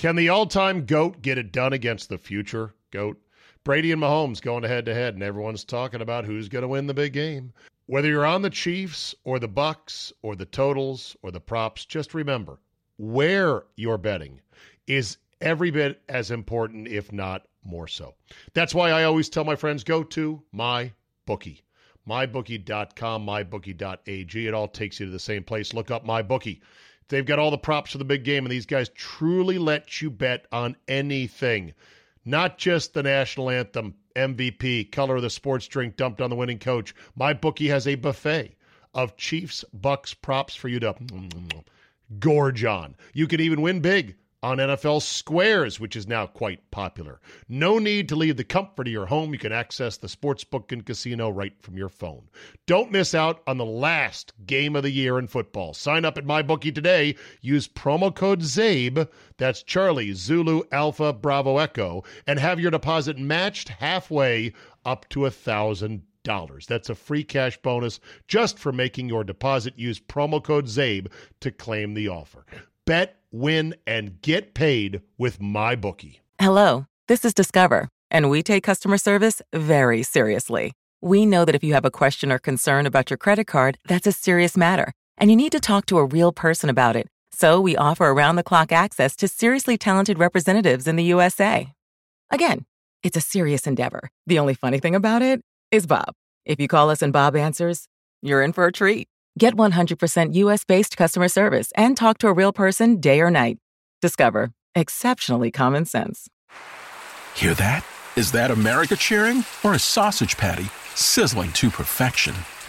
Can the all time GOAT get it done against the future GOAT? Brady and Mahomes going head to head, and everyone's talking about who's going to win the big game. Whether you're on the Chiefs or the Bucks or the totals or the props, just remember where you're betting is every bit as important, if not more so. That's why I always tell my friends go to my bookie. MyBookie.com, MyBookie.ag. It all takes you to the same place. Look up MyBookie. They've got all the props for the big game, and these guys truly let you bet on anything, not just the national anthem, MVP, color of the sports drink dumped on the winning coach. My bookie has a buffet of Chiefs Bucks props for you to gorge on. You could even win big on NFL Squares, which is now quite popular. No need to leave the comfort of your home. You can access the sportsbook and casino right from your phone. Don't miss out on the last game of the year in football. Sign up at MyBookie today. Use promo code ZABE, that's Charlie, Zulu, Alpha, Bravo, Echo, and have your deposit matched halfway up to a thousand dollars. That's a free cash bonus just for making your deposit. Use promo code ZABE to claim the offer. Bet win, and get paid with my bookie. Hello, this is Discover, and we take customer service very seriously. We know that if you have a question or concern about your credit card, that's a serious matter, and you need to talk to a real person about it. So we offer around the clock access to seriously talented representatives in the USA. Again, it's a serious endeavor. The only funny thing about it is Bob. If you call us and Bob answers, you're in for a treat. Get 100% US based customer service and talk to a real person day or night. Discover exceptionally common sense. Hear that? Is that America cheering or a sausage patty sizzling to perfection?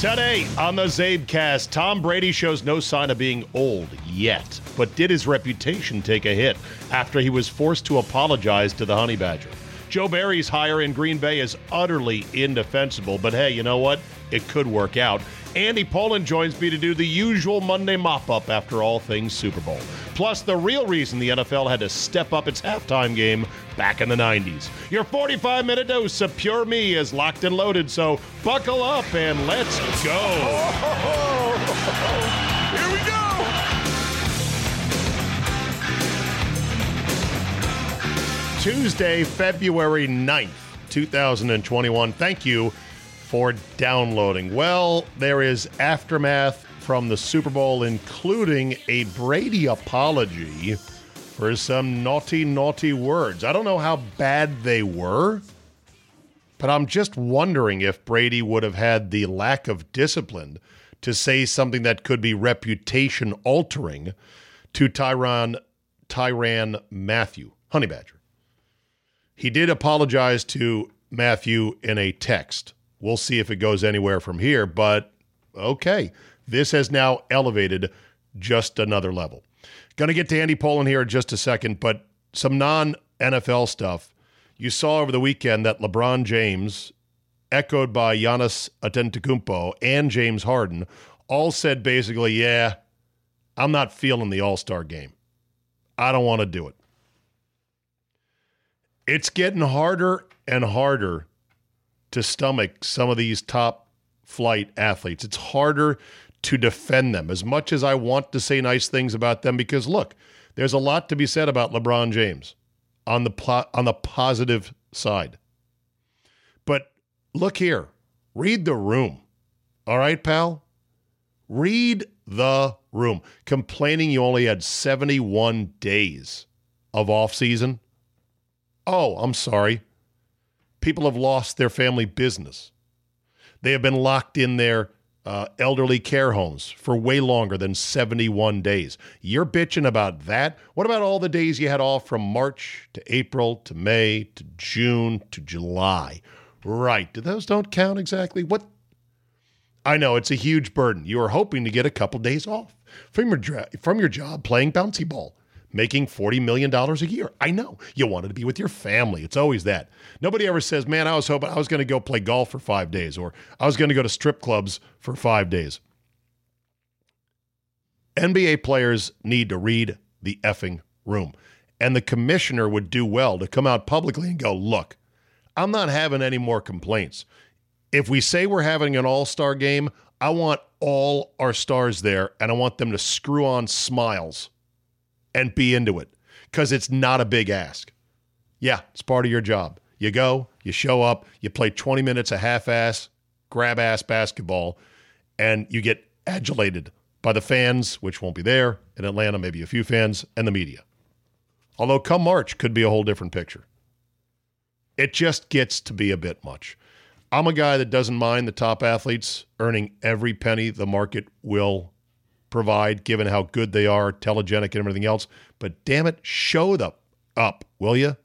Today on the Zabecast, Tom Brady shows no sign of being old yet, but did his reputation take a hit after he was forced to apologize to the Honey Badger? Joe Barry's hire in Green Bay is utterly indefensible, but hey, you know what? It could work out. Andy Pollin joins me to do the usual Monday mop up after all things Super Bowl. Plus, the real reason the NFL had to step up its halftime game back in the 90s. Your 45 minute dose of pure me is locked and loaded, so buckle up and let's go. Here we go. Tuesday, February 9th, 2021. Thank you for downloading. Well, there is aftermath from the Super Bowl, including a Brady apology for some naughty, naughty words. I don't know how bad they were, but I'm just wondering if Brady would have had the lack of discipline to say something that could be reputation altering to Tyrann Tyrann Mathieu, Honey Badger. He did apologize to Mathieu in a text. We'll see if it goes anywhere from here, but okay. This has now elevated just another level. Going to get to Andy Pollin here in just a second, but some non NFL stuff. You saw over the weekend that LeBron James, echoed by Giannis Antetokounmpo and James Harden, all said basically, "Yeah, I'm not feeling the All Star game. I don't want to do it." It's getting harder and harder to stomach some of these top flight athletes. It's harder to defend them as much as I want to say nice things about them because look, there's a lot to be said about LeBron James on the pl- on the positive side. But look here, read the room. All right, pal? Read the room. Complaining you only had 71 days of off season. Oh, I'm sorry. People have lost their family business. They have been locked in their uh, elderly care homes for way longer than 71 days. You're bitching about that. What about all the days you had off from March to April to May to June to July? Right. Those don't count exactly. What? I know it's a huge burden. You are hoping to get a couple days off from your from your job playing bouncy ball. Making $40 million a year. I know. You wanted to be with your family. It's always that. Nobody ever says, man, I was hoping I was going to go play golf for five days or I was going to go to strip clubs for five days. NBA players need to read the effing room. And the commissioner would do well to come out publicly and go, look, I'm not having any more complaints. If we say we're having an all star game, I want all our stars there and I want them to screw on smiles and be into it because it's not a big ask. Yeah, it's part of your job. You go, you show up, you play 20 minutes of half ass, grab ass basketball, and you get adulated by the fans, which won't be there in Atlanta, maybe a few fans, and the media. Although come March could be a whole different picture. It just gets to be a bit much. I'm a guy that doesn't mind the top athletes earning every penny the market will provide, given how good they are, telegenic, and everything else. But damn it, show them up, will you?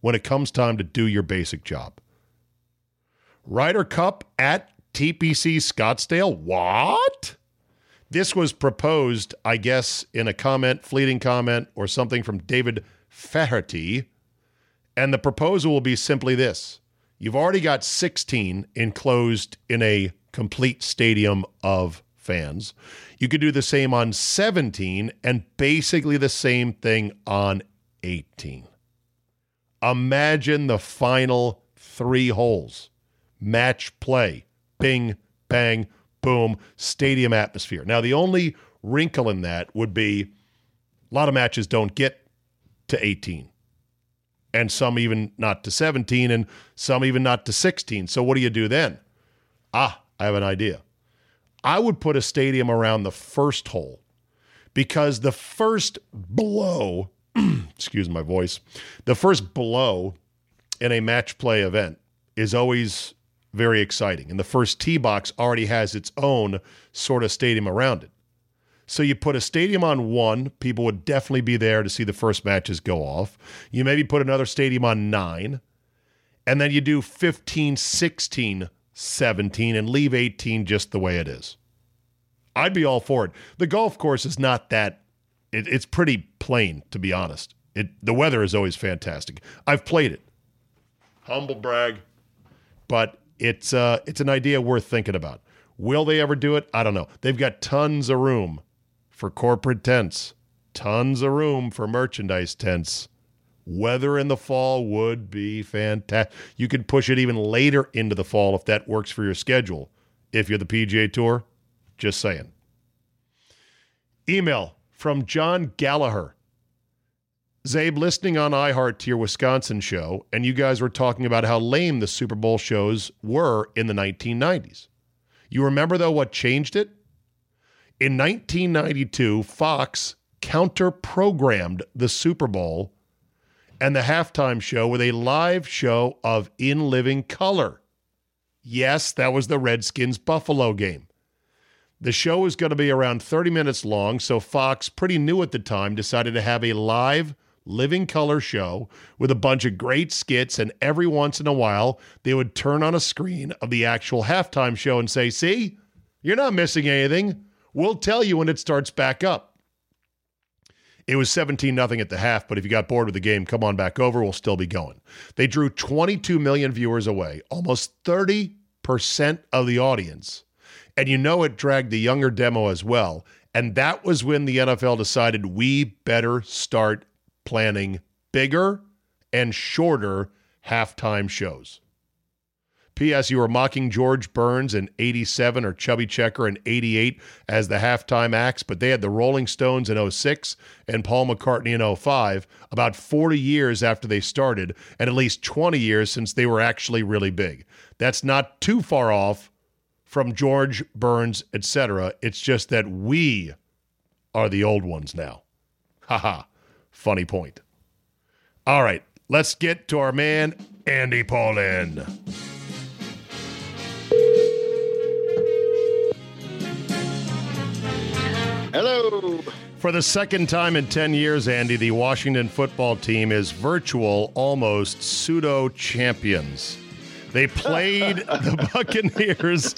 When it comes time to do your basic job. Ryder Cup at TPC Scottsdale. What? This was proposed, I guess, in a comment, fleeting comment, or something from David Feherty. And the proposal will be simply this You've already got 16 enclosed in a complete stadium of fans. You could do the same on 17 and basically the same thing on 18. Imagine the final three holes match play, bing, bang, boom, stadium atmosphere. Now, the only wrinkle in that would be a lot of matches don't get to 18 and some even not to 17, and some even not to 16. So what do you do then? Ah, I have an idea. I would put a stadium around the first hole because the first blow, excuse my voice, the first blow in a match play event is always very exciting. And the first tee box already has its own sort of stadium around it. So you put a stadium on one, people would definitely be there to see the first matches go off. You maybe put another stadium on nine, and then you do 15, 16, 17, and leave 18 just the way it is. I'd be all for it. The golf course is not that, it, it's pretty plain, to be honest. It, the weather is always fantastic. I've played it. Humble brag, but it's uh, it's an idea worth thinking about. Will they ever do it? I don't know. They've got tons of room for corporate tents, tons of room for merchandise tents. Weather in the fall would be fantastic. You could push it even later into the fall if that works for your schedule. If you're the PGA Tour, just saying. Email from John Gallagher. Zabe, listening on iHeart to your Wisconsin show, and you guys were talking about how lame the Super Bowl shows were in the 1990s. You remember, though, what changed it? In 1992, Fox counter programmed the Super Bowl and the halftime show with a live show of In Living Color. Yes, that was the Redskins Buffalo game. The show was going to be around 30 minutes long, so Fox, pretty new at the time, decided to have a live living color show with a bunch of great skits, and every once in a while, they would turn on a screen of the actual halftime show and say, See, you're not missing anything. We'll tell you when it starts back up. It was 17 nothing at the half, but if you got bored with the game, come on back over. We'll still be going. They drew 22 million viewers away, almost 30% of the audience. And you know it dragged the younger demo as well. And that was when the NFL decided we better start planning bigger and shorter halftime shows. P.S. You were mocking George Burns in 87 or Chubby Checker in 88 as the halftime acts, but they had the Rolling Stones in 06 and Paul McCartney in 05, about 40 years after they started, and at least 20 years since they were actually really big. That's not too far off from George Burns, etc. It's just that we are the old ones now. Haha. Funny point. All right, let's get to our man, Andy Pollin. Hello. For the second time in 10 years, Andy, the Washington football team is virtual, almost pseudo champions. They played the Buccaneers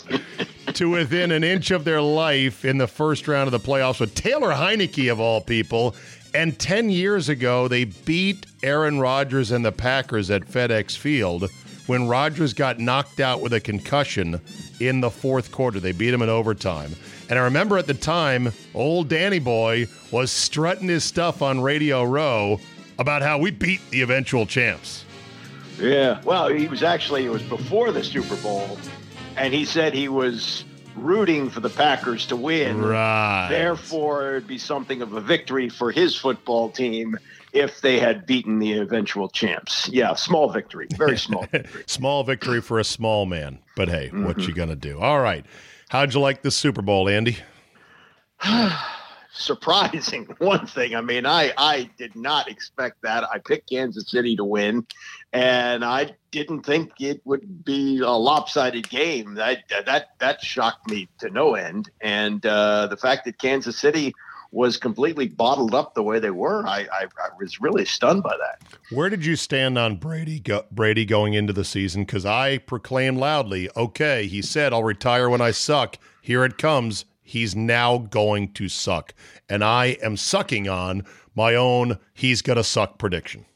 to within an inch of their life in the first round of the playoffs with Taylor Heinicke, of all people, And 10 years ago, they beat Aaron Rodgers and the Packers at FedEx Field when Rodgers got knocked out with a concussion in the fourth quarter. They beat him in overtime. And I remember at the time, old Danny Boy was strutting his stuff on Radio Row about how we beat the eventual champs. Yeah. Well, he was actually, it was before the Super Bowl, and he said he was rooting for the Packers to win. Right. Therefore, it'd be something of a victory for his football team if they had beaten the eventual champs. Yeah, small victory, very small victory. small victory for a small man. But hey, mm-hmm. what you gonna do? All right. How'd you like the Super Bowl, Andy? surprising one thing. I mean, I I did not expect that. I picked Kansas City to win, and I didn't think it would be a lopsided game. That that that shocked me to no end. And uh, the fact that Kansas City was completely bottled up the way they were, I, I, I was really stunned by that. Where did you stand on Brady go, Brady going into the season? Because I proclaimed loudly, okay, he said, I'll retire when I suck. Here it comes he's now going to suck. And I am sucking on my own he's to suck prediction.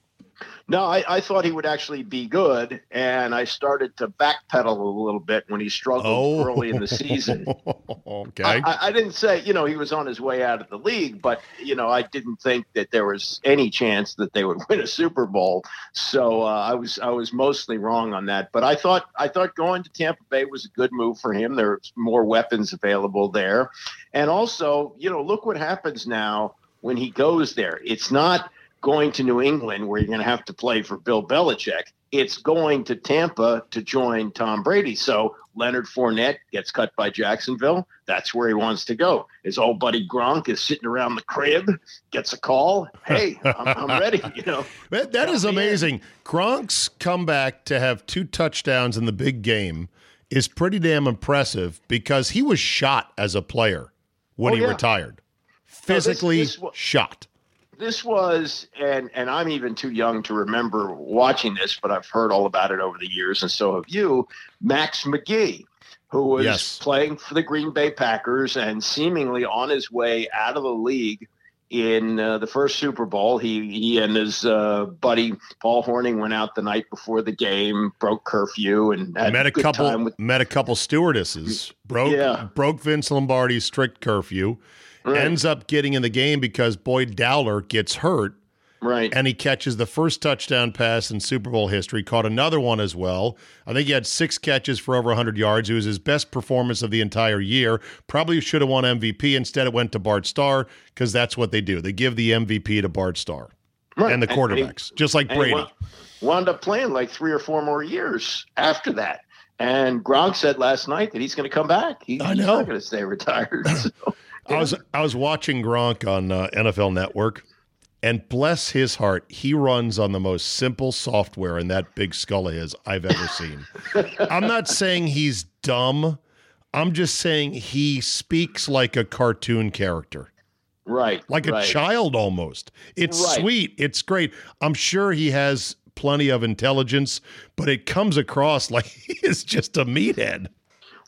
No, I, I, thought he would actually be good, and I started to backpedal a little bit when he struggled oh. early in the season. okay, I, I, didn't say you know he was on his way out of the league, but you know I didn't think that there was any chance that they would win a Super Bowl. So uh, I was I was mostly wrong on that. But I thought I thought going to Tampa Bay was a good move for him. There's more weapons available there, and also you know look what happens now when he goes there. It's not going to New England where you're going to have to play for Bill Belichick. It's going to Tampa to join Tom Brady. So Leonard Fournette gets cut by Jacksonville. That's where he wants to go. His old buddy Gronk is sitting around the crib, gets a call. Hey, I'm, I'm ready. You know that, that is amazing. In. Gronk's comeback to have two touchdowns in the big game is pretty damn impressive because he was shot as a player when oh, he yeah. retired, physically no, this, this, shot this was and and I'm even too young to remember watching this, but I've heard all about it over the years, and so have you. Max McGee, who was yes. playing for the Green Bay Packers and seemingly on his way out of the league in uh, the first Super Bowl. He he and his uh, buddy Paul Hornung went out the night before the game, broke curfew, and met a, a couple with- met a couple stewardesses. Broke yeah. broke Vince Lombardi's strict curfew right. ends up getting in the game because Boyd Dowler gets hurt. Right. And he catches the first touchdown pass in Super Bowl history, caught another one as well. I think he had six catches for over 100 yards. It was his best performance of the entire year. Probably should have won MVP. Instead, it went to Bart Starr because that's what they do. They give the MVP to Bart Starr right. and the quarterbacks, and he, just like Brady. Wound up playing like three or four more years after that. And Gronk said last night that he's going to come back. He, I know. He's not going to stay retired. So. I was I was watching Gronk on uh, NFL Network, and bless his heart, he runs on the most simple software in that big skull of his I've ever seen. I'm not saying he's dumb. I'm just saying he speaks like a cartoon character. Right. Like a child almost. It's right. sweet. It's great. I'm sure he has plenty of intelligence, but it comes across like he is just a meathead.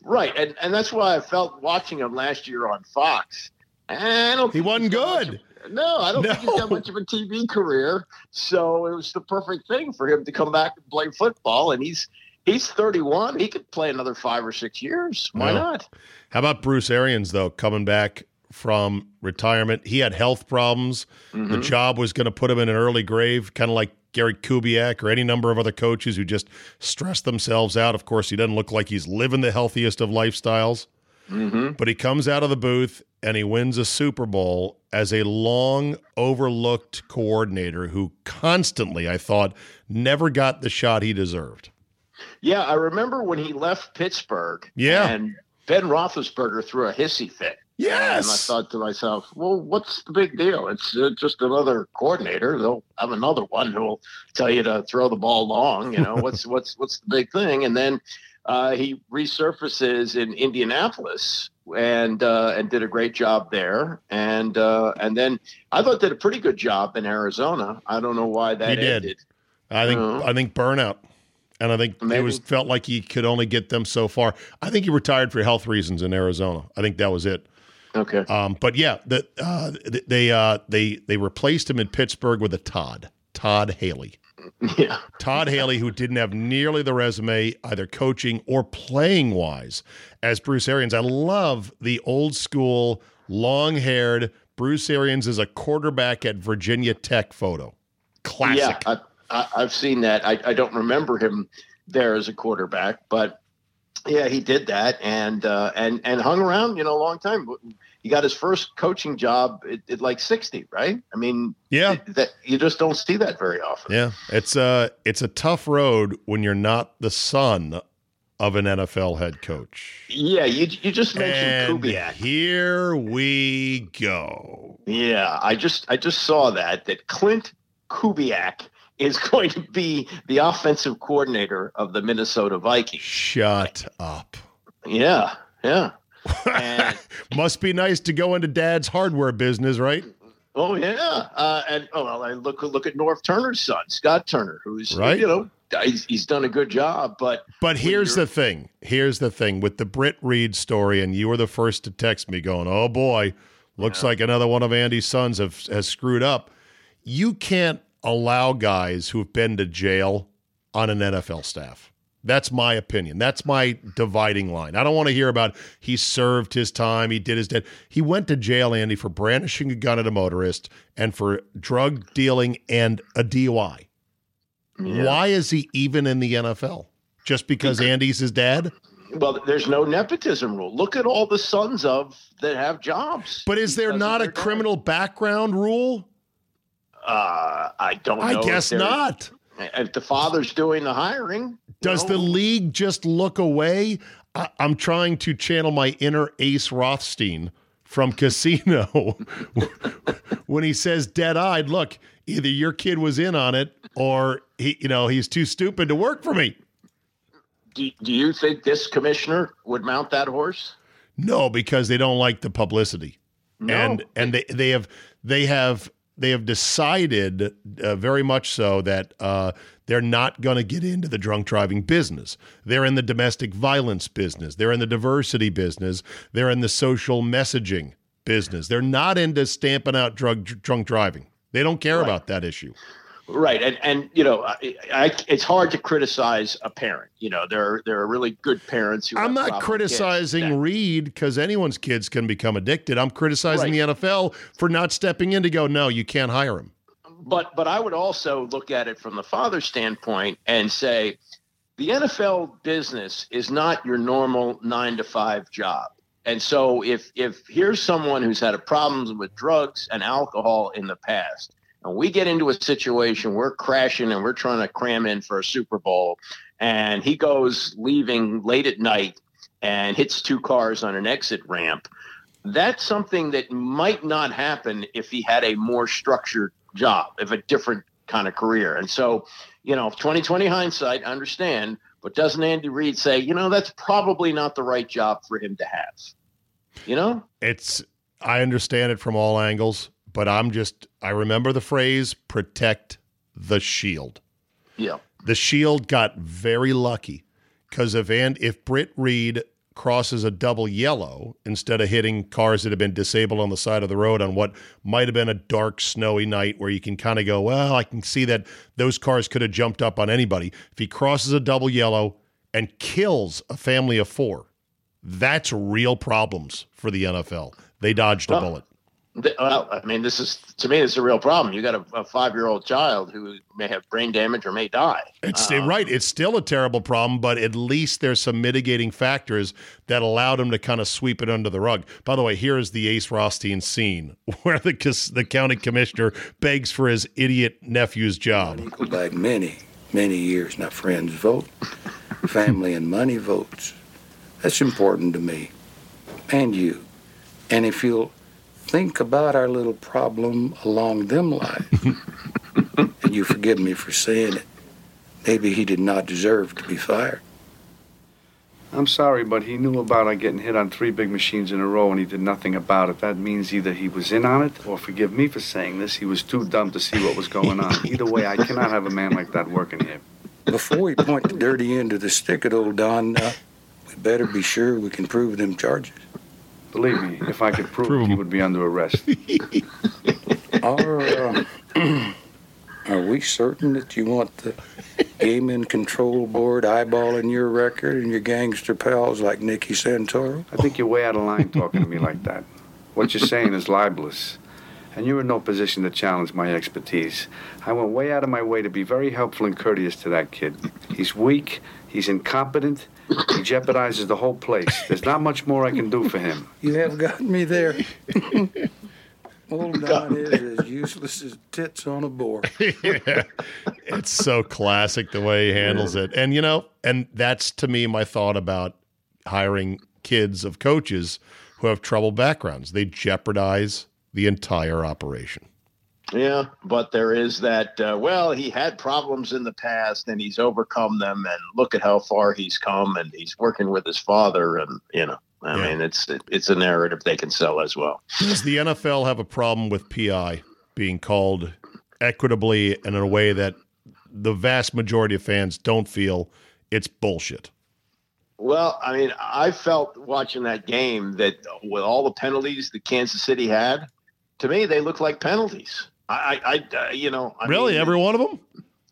Right, and and that's why I felt watching him last year on Fox. I don't. He wasn't good. Of, no, I don't no. think he's got much of a TV career. So it was the perfect thing for him to come back and play football. And he's he's 31. He could play another five or six years. Why not? How about Bruce Arians though, coming back from retirement? He had health problems. Mm-hmm. The job was going to put him in an early grave, kind of like Gary Kubiak or any number of other coaches who just stress themselves out. Of course, he doesn't look like he's living the healthiest of lifestyles. Mm-hmm. But he comes out of the booth and he wins a Super Bowl as a long overlooked coordinator who constantly, I thought, never got the shot he deserved. Yeah, I remember when he left Pittsburgh. Yeah. And Ben Roethlisberger threw a hissy fit. Yes. And I thought to myself, well, what's the big deal? It's uh, just another coordinator. They'll have another one who'll tell you to throw the ball long. You know, what's what's what's the big thing? And then uh, he resurfaces in Indianapolis and uh, and did a great job there. And uh, and then I thought did a pretty good job in Arizona. I don't know why that he ended. Did. I think uh-huh. I think burnout and I think Maybe. it was felt like he could only get them so far. I think he retired for health reasons in Arizona. I think that was it. Okay. Um, but yeah, the, uh, they uh, they they replaced him in Pittsburgh with a Todd Todd Haley. Yeah. Todd Haley, who didn't have nearly the resume, either coaching or playing wise, as Bruce Arians. I love the old school, long haired Bruce Arians as a quarterback at Virginia Tech photo. Classic. Yeah, I, I, I've seen that. I, I don't remember him there as a quarterback, but yeah, he did that and uh, and and hung around, you know, a long time. He got his first coaching job at, at like sixty, right? I mean, Yeah. that you just don't see that very often. Yeah, it's a it's a tough road when you're not the son of an NFL head coach. Yeah, you you just mentioned And Kubiak. here we go. Yeah, I just I just saw that that Klint Kubiak is going to be the offensive coordinator of the Minnesota Vikings. Shut up. Yeah, yeah. And Must be nice to go into dad's hardware business, right? oh yeah, uh, and oh well, I look look at Norv Turner's son, Scott Turner, who's Right. you know he's, he's done a good job, but But here's the thing. Here's the thing with the Britt Reid story, and you were the first to text me going, "Oh boy, looks like another one of Andy's sons have has screwed up." You can't allow guys who've been to jail on an NFL staff. That's my opinion. That's my dividing line. I don't want to hear about he served his time, he did his dead. He went to jail, Andy, for brandishing a gun at a motorist and for drug dealing and a DUI. Yeah. Why is he even in the NFL? Just because Andy's his dad? well, there's no nepotism rule. Look at all the sons of that have jobs. But is there not a their dad. criminal background rule? Uh, I don't know. I guess not. If the father's doing the hiring, Does the league just look away? I- I'm trying to channel my inner Ace Rothstein from Casino when he says dead-eyed, look, either your kid was in on it or he, you know, he's too stupid to work for me. Do, do you think this commissioner would mount that horse? No, because they don't like the publicity. No. and and they they have they have they have decided uh, very much so that uh, they're not going to get into the drunk driving business. They're in the domestic violence business. They're in the diversity business. They're in the social messaging business. They're not into stamping out drug drunk driving. They don't care Right. about that issue. Right, and and you know, I, I, it's hard to criticize a parent. You know, there are, there are really good parents who. I'm not criticizing kids. Reid because anyone's kids can become addicted. I'm criticizing Right. the NFL for not stepping in to go, no, you can't hire him. but but I would also look at it from the father's standpoint and say, the NFL business is not your normal nine to five job. And so if if here's someone who's had a problems with drugs and alcohol in the past, and we get into a situation we're crashing and we're trying to cram in for a Super Bowl, and he goes leaving late at night and hits two cars on an exit ramp, that's something that might not happen if he had a more structured job, if a different kind of career. And so, you know, 2020 hindsight, understand, but doesn't Andy Reid say, you know, that's probably not the right job for him to have? You know? it's I understand it from all angles, but I'm just I remember the phrase protect the shield. Yeah. The shield got very lucky because if and if Britt Reid crosses a double yellow instead of hitting cars that have been disabled on the side of the road on what might have been a dark snowy night where you can kind of go, well, I can see that those cars could have jumped up on anybody. If he crosses a double yellow and kills a family of 4, that's real problems for the NFL. They dodged a Well, bullet. Th- Well, I mean, this is to me, this is a real problem. You got a, a five-year-old child who may have brain damage or may die. It's Um, right. It's still a terrible problem, but at least there's some mitigating factors that allowed him to kind of sweep it under the rug. By the way, here is the Ace Rothstein scene where the the county commissioner begs for his idiot nephew's job. Go back many, many years. Now, friends vote, family and money votes. That's important to me and you. And if you'll think about our little problem along them lines, and you forgive me for saying it, maybe he did not deserve to be fired. I'm sorry, but he knew about our getting hit on three big machines in a row and he did nothing about it. That means either he was in on it, or forgive me for saying this, he was too dumb to see what was going on. Either way, I cannot have a man like that working here. Before we point the dirty end of the stick at old Don, uh, we better be sure we can prove them charges. Believe me, if I could prove, Prove it, he would be under arrest. Are, uh, are we certain that you want the gaming control board eyeballing your record and your gangster pals like Nicky Santoro? I think you're way out of line talking to me like that. What you're saying is libelous, and you're in no position to challenge my expertise. I went way out of my way to be very helpful and courteous to that kid. He's weak, he's incompetent, he jeopardizes the whole place. There's not much more I can do for him. You have gotten me there. Old Don is as useless as tits on a board. yeah. It's so classic the way he handles it. And, you know, and that's to me my thought about hiring kids of coaches who have troubled backgrounds. They jeopardize the entire operation. Yeah, but there is that. Uh, well, he had problems in the past, and he's overcome them. And look at how far he's come, and he's working with his father. And you know, I Yeah. mean, it's it, it's a narrative they can sell as well. Does the NFL have a problem with PI being called equitably and in a way that the vast majority of fans don't feel it's bullshit? Well, I mean, I felt watching that game that with all the penalties that Kansas City had, to me, they looked like penalties. I, I, I uh, you know, I really? mean, Every one of them?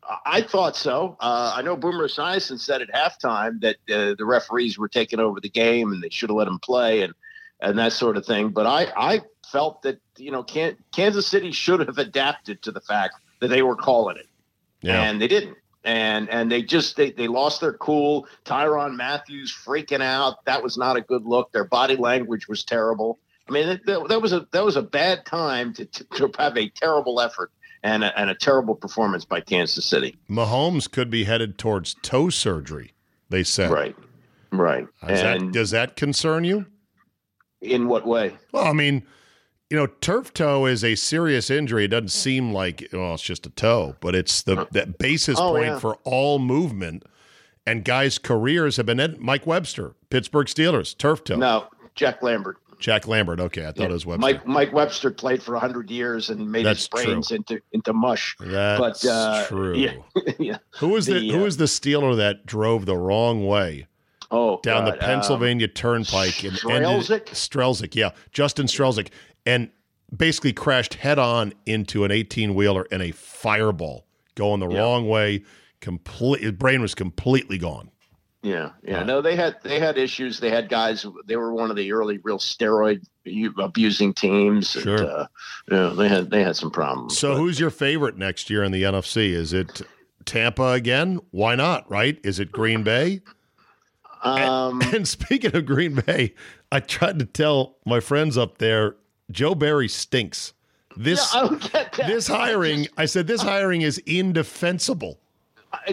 I- I thought so. Uh, I know Boomer Esiason said at halftime that uh, the referees were taking over the game and they should have let him play and and that sort of thing. But I, I felt that you know Can- Kansas City should have adapted to the fact that they were calling it, Yeah. and they didn't. And and they just they, they lost their cool. Tyrann Matthews freaking out. That was not a good look. Their body language was terrible. I mean, that, that, that was a that was a bad time to, to, to have a terrible effort and a, and a terrible performance by Kansas City. Mahomes could be headed towards toe surgery, they said. Right. Right. Does that, does that concern you? in what way? Well, I mean, you know, turf toe is a serious injury. It doesn't seem like well, it's just a toe, but it's the uh, that basis Oh, point yeah. for all movement. And guys' careers have been ed- Mike Webster, Pittsburgh Steelers, turf toe. No, Jack Lambert. Jack Lambert. Okay, I thought it was Webster. Mike Mike Webster played for hundred years and made That's his brains into into mush. That's but, uh, true. Yeah. yeah. Who was the, the, who uh, was the Steeler that drove the wrong way Oh, down the God, Pennsylvania Turnpike and ended Strzelczyk? Strzelczyk, yeah, Justin Strzelczyk, and basically crashed head on into an 18 wheeler and a fireball going the Yeah. wrong way. Complete, his brain was completely gone. Yeah, yeah. No, they had they had issues. They had guys. They were one of the early real steroid abusing teams. and, Sure. uh, yeah, they had they had some problems. So, but- who's your favorite next year in the NFC? Is it Tampa again? Why not? Right? Is it Green Bay? um, And speaking of Green Bay, I tried to tell my friends up there, Joe Barry stinks. This yeah, I don't get that. this hiring, I said this hiring is indefensible.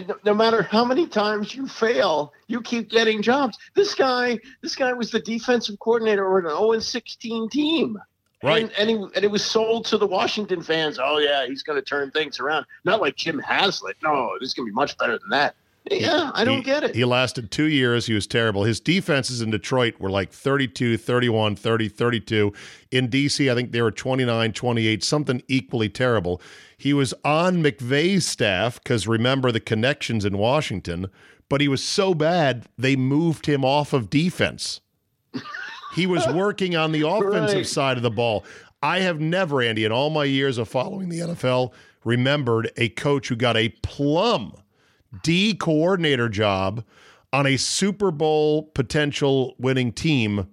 No- no matter how many times you fail, you keep getting jobs. This guy, this guy was the defensive coordinator of an 0 16 team. Right. And, and, he, and it was sold to the Washington fans. Oh, yeah, he's going to turn things around. Not like Jim Haslett. No, this is going to be much better than that. Yeah, I don't He- get it. He lasted two years. He was terrible. His defenses in Detroit were like 32, 31, 30, 32. In D.C., I think they were 29, 28, something equally terrible. He was on McVay's staff because remember the connections in Washington, but he was so bad they moved him off of defense. He was working on the offensive Right. side of the ball. I have never, Andy, in all my years of following the NFL, remembered a coach who got a plum D coordinator job on a Super Bowl potential winning team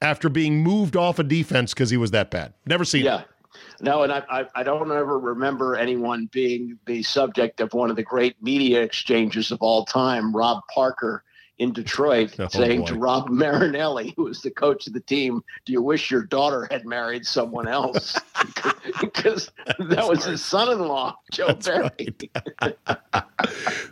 after being moved off of defense because he was that bad. Never seen Yeah. it. No, and I, I, I don't ever remember anyone being the subject of one of the great media exchanges of all time, Rob Parker in Detroit, Oh, saying boy. to Rod Marinelli, who was the coach of the team, Do you wish your daughter had married someone else? because that was his son in law, Joe Barry.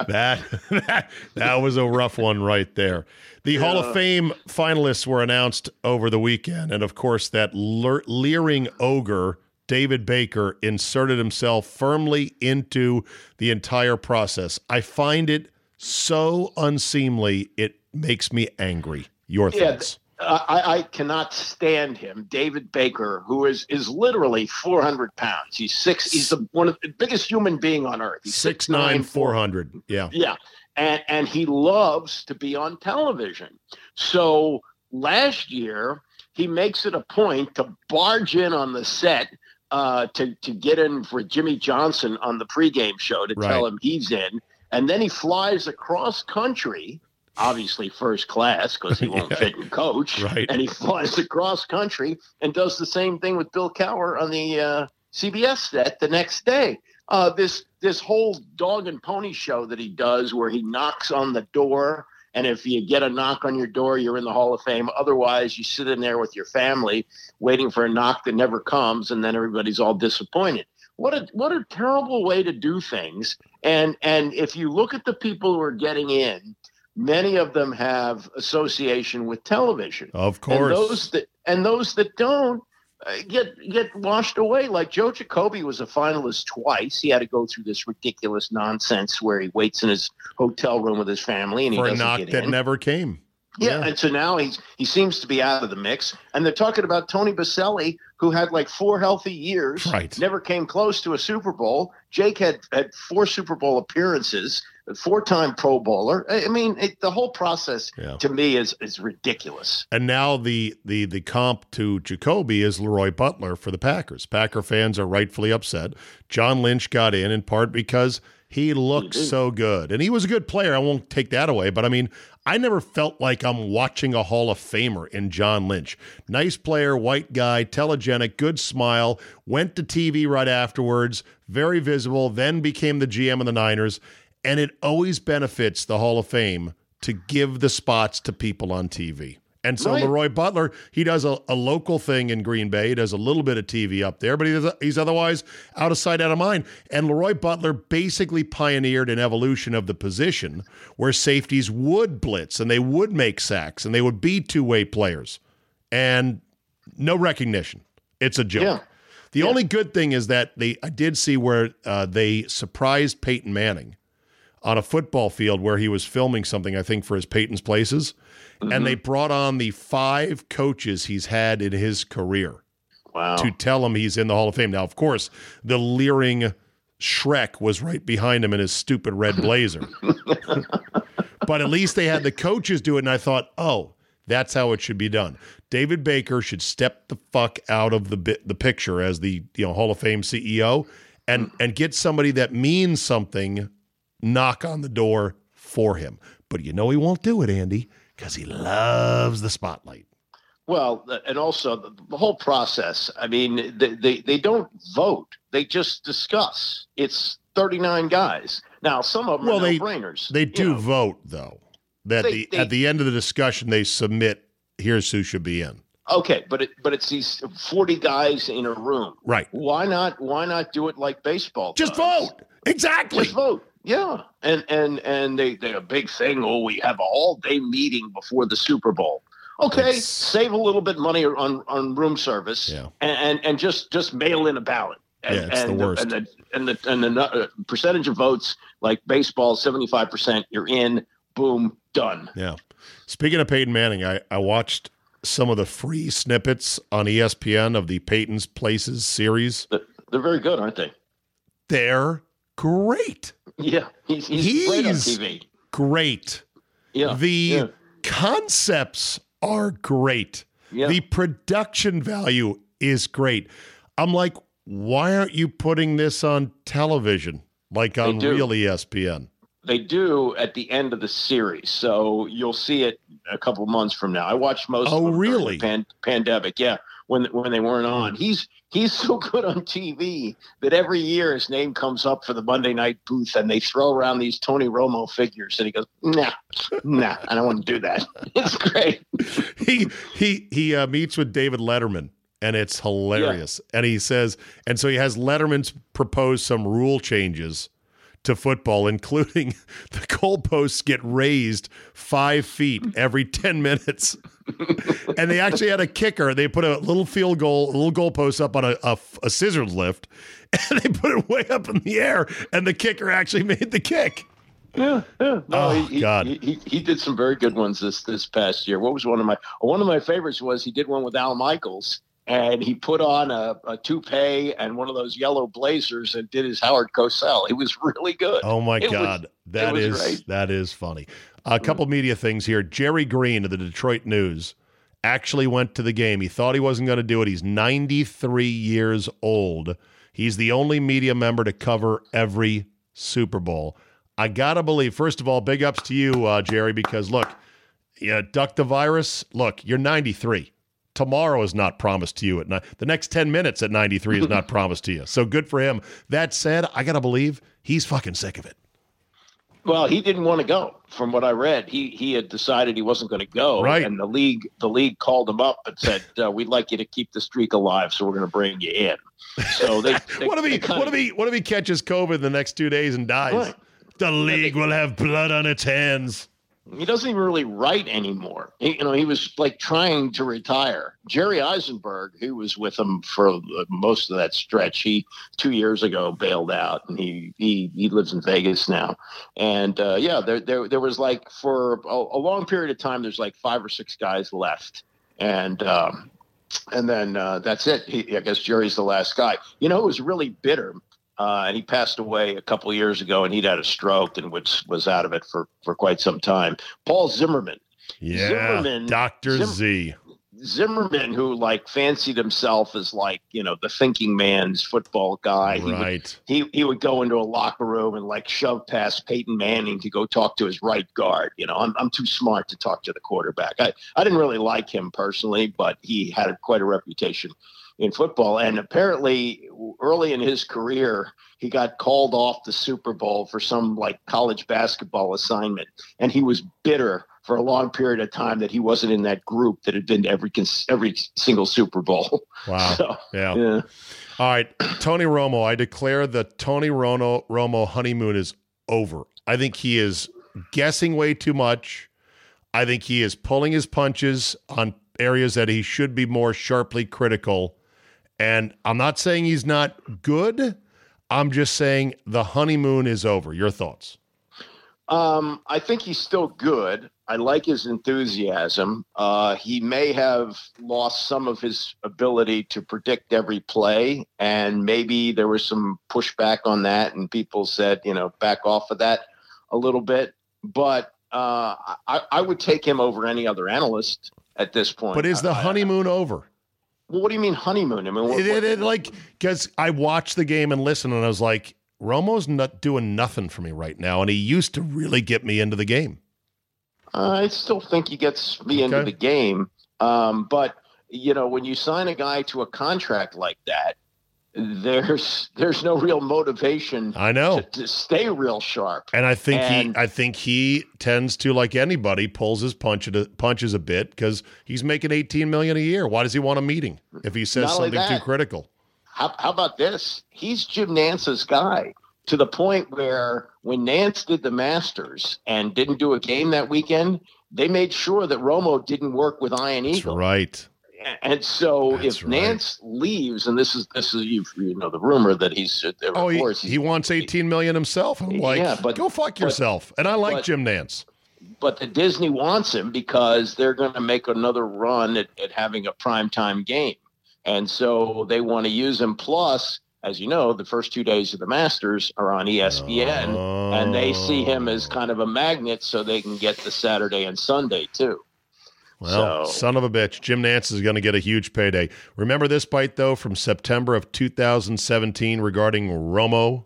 That, that that was a rough one right there. The Hall of Fame finalists were announced over the weekend, and of course, that leer- leering ogre David Baker inserted himself firmly into the entire process. I find it so unseemly; it makes me angry. Your thoughts? I, I cannot stand him, David Baker, who is is literally 400 pounds. He's six. He's the one of the biggest human being on earth. He's Six nine four hundred. Yeah. Yeah, and and he loves to be on television. So last year he makes it a point to barge in on the set uh, to to get in for Jimmy Johnson on the pregame show to Right. tell him he's in, and then he flies across country, obviously first class because he won't Yeah. fit in coach, Right. and he flies across country and does the same thing with Bill Cowher on the uh, CBS set the next day. Uh, this this whole dog and pony show that he does, where he knocks on the door, and if you get a knock on your door, you're in the Hall of Fame. Otherwise, you sit in there with your family waiting for a knock that never comes, and then everybody's all disappointed. What a what a terrible way to do things. And and if you look at the people who are getting in, many of them have association with television. Of And course. those that and those that don't uh, get get washed away. Like Joe Jacoby was a finalist twice. He had to go through this ridiculous nonsense where he waits in his hotel room with his family and he for a doesn't knock get that in. never came. Yeah, Yeah. and so now he's he seems to be out of the mix. And they're talking about Tony Boselli, who had like four healthy years, Right. never came close to a Super Bowl. Jake had had four Super Bowl appearances, a four-time Pro Bowler. I I mean, it, the whole process Yeah. to me is is ridiculous. And now the the the comp to Jacoby is Leroy Butler for the Packers. Packer fans are rightfully upset. John Lynch got in in part because he looked did. so good. And he was a good player. I won't take that away, but I mean, I never felt like I'm watching a Hall of Famer in John Lynch. Nice player, white guy, telegenic, good smile, went to TV right afterwards, very visible, then became the GM of the Niners. And it always benefits the Hall of Fame to give the spots to people on TV. And so Right. Leroy Butler, he does a, a local thing in Green Bay. He does a little bit of TV up there, but he does, he's otherwise out of sight, out of mind. And Leroy Butler basically pioneered an evolution of the position where safeties would blitz and they would make sacks and they would be two way players. And no recognition. It's a joke. Yeah. The only good thing is that they I did see where uh, they surprised Peyton Manning on a football field where he was filming something, I think, for his Peyton's Places. And they mm-hmm. brought on the five coaches he's had in his career Wow. to tell him he's in the Hall of Fame. Now, of course, the leering Shrek was right behind him in his stupid red blazer. but at least they had the coaches do it, and I thought, oh, that's how it should be done. David Baker should step the fuck out of the bit, the picture as the you know Hall of Fame CEO and and get somebody that means something knock on the door for him. But you know he won't do it, Andy, because he loves the spotlight. Well, and also the, whole process. I mean, they, they they don't vote; they just discuss. It's thirty nine guys. Now, some of them Well, are they- no brainers. They do vote though. That They- the they- at the end of the discussion they submit here's who should be in. Okay, but it, but it's these forty guys in a room. Right. Why not? Why not do it like baseball? Just does? vote. Exactly. Just vote. Yeah, and and and they they a big thing. Oh, we have a all day meeting before the Super Bowl. Okay, It's- save a little bit money on on room service. Yeah. and and, and just just mail in a ballot. And, Yeah, it's the and worst. And the and the and the nu- uh, percentage of votes like baseball, seventy five percent. You're in. Boom, done. Yeah. Speaking of Peyton Manning, I, I watched some of the free snippets on ESPN of the Peyton's Places series. They're they're very good, aren't they? They're great. Yeah, he's he's, great on He's- TV. Great. Yeah, the yeah. concepts are great. Yeah. The production value is great. I'm like, why aren't you putting this on television like on real ESPN? They do at the end of the series, so you'll see it a couple months from now. I watched most. Oh, of them during the really? Pan- pandemic, yeah. When when they weren't on, he's he's so good on TV that every year his name comes up for the Monday night booth, and they throw around these Tony Romo figures, and he goes, "Nah, nah, I don't want to do that." It's great. he he he uh, meets with David Letterman and it's hilarious. And he says, and so he has Letterman's propose some rule changes to football, including the goalposts get raised five feet every ten minutes. and they actually had a kicker. They put a little field goal, a little goalpost up on a, a, a scissors lift, and they put it way up in the air. And the kicker actually made the kick. Yeah, yeah. No, Oh, he- God. He, he, he did some very good ones this this past year. What was one of my one of my favorites was he did one with Al Michaels and he put on a, a toupee and one of those yellow blazers and did his Howard Cosell. It was really good. Oh my It God, that was is great. that is funny. A couple media things here. Jerry Green of the Detroit News actually went to the game. He thought he wasn't going to do it. He's 93 years old. He's the only media member to cover every Super Bowl. I got to believe, first of all, big ups to you, uh, Jerry, because look, yeah, duck the virus. Look, you're 93. Tomorrow is not promised to you at night. The next 10 minutes at 93 is not promised to you. So good for him. That said, I got to believe he's fucking sick of it. Well, he didn't want to go. From what I read, he he had decided he wasn't going to go. Right. And the league the league called him up and said, uh, "We'd like you to keep the streak alive, so we're going to bring you in." So they, they what if he what if he what if he catches COVID in the next two days and dies? Right. The league will have blood on its hands. He doesn't even really write anymore. He, you know, he was like trying to retire. Jerry Izenberg, who was with him for most of that stretch, he two years ago bailed out, and he he he lives in Vegas now. And uh, yeah, there there there was like for a, a long period of time, there's like five or six guys left, and. Um, and then uh, that's it. He, I guess Jerry's the last guy. You know, it was really bitter. Uh, and he passed away a couple years ago, and he'd had a stroke and was was out of it for for quite some time. Paul Zimmerman, Yeah, Zimmerman- Doctor Zim- Z. Zimmerman, who like fancied himself as like you know the thinking man's football guy. He would Right. he he would go into a locker room and like shove past Peyton Manning to go talk to his right guard. You know, I'm I'm too smart to talk to the quarterback. I I didn't really like him personally, but he had quite a reputation in football. And apparently, early in his career, he got called off the Super Bowl for some like college basketball assignment, and he was bitter for a long period of time that he wasn't in that group that had been to every every single Super Bowl. Wow. So, Yeah. yeah. All right, Tony Romo. I declare the Tony Romo Romo honeymoon is over. I think he is guessing way too much. I think he is pulling his punches on areas that he should be more sharply critical. And I'm not saying he's not good. I'm just saying the honeymoon is over. Your thoughts? Um, I think he's still good. I like his enthusiasm. Uh, he may have lost some of his ability to predict every play, and maybe there was some pushback on that, and people said, you know, back off of that a little bit. But uh, I, I would take him over any other analyst at this point. But is the I- I- honeymoon over? Well, what do you mean honeymoon? I mean, what, It, it, like because I watched the game and listened, and I was like, Romo's not doing nothing for me right now, and he used to really get me into the game. I still think he gets me into the game. Um, but you know, when you sign a guy to a contract like that, there's there's no real motivation I know, to, to stay real sharp. and I think And- he, I think he tends to like anybody pulls his punch a, punches a bit because he's making eighteen million a year. Why does he want a meeting if he says something too critical? How, how about this? He's Jim Nantz's guy to the point where when Nantz did the Masters and didn't do a game that weekend, they made sure that Romo didn't work with Ian That's Eagle. right. And so, That's if right. Nantz leaves, and this is this is you know the rumor that he's uh, there Oh, he, he wants eighteen million himself. I'm like, Yeah, but- go fuck but- yourself. And I like but- Jim Nantz. but the Disney wants him because they're going to make another run at, at having a primetime game. And so they want to use him. Plus, as you know, the first two days of the Masters are on ESPN, and they see him as kind of a magnet so they can get the Saturday and Sunday too. Well, So- son of a bitch, Jim Nantz is going to get a huge payday. Remember this bite though from September of 2017 regarding Romo.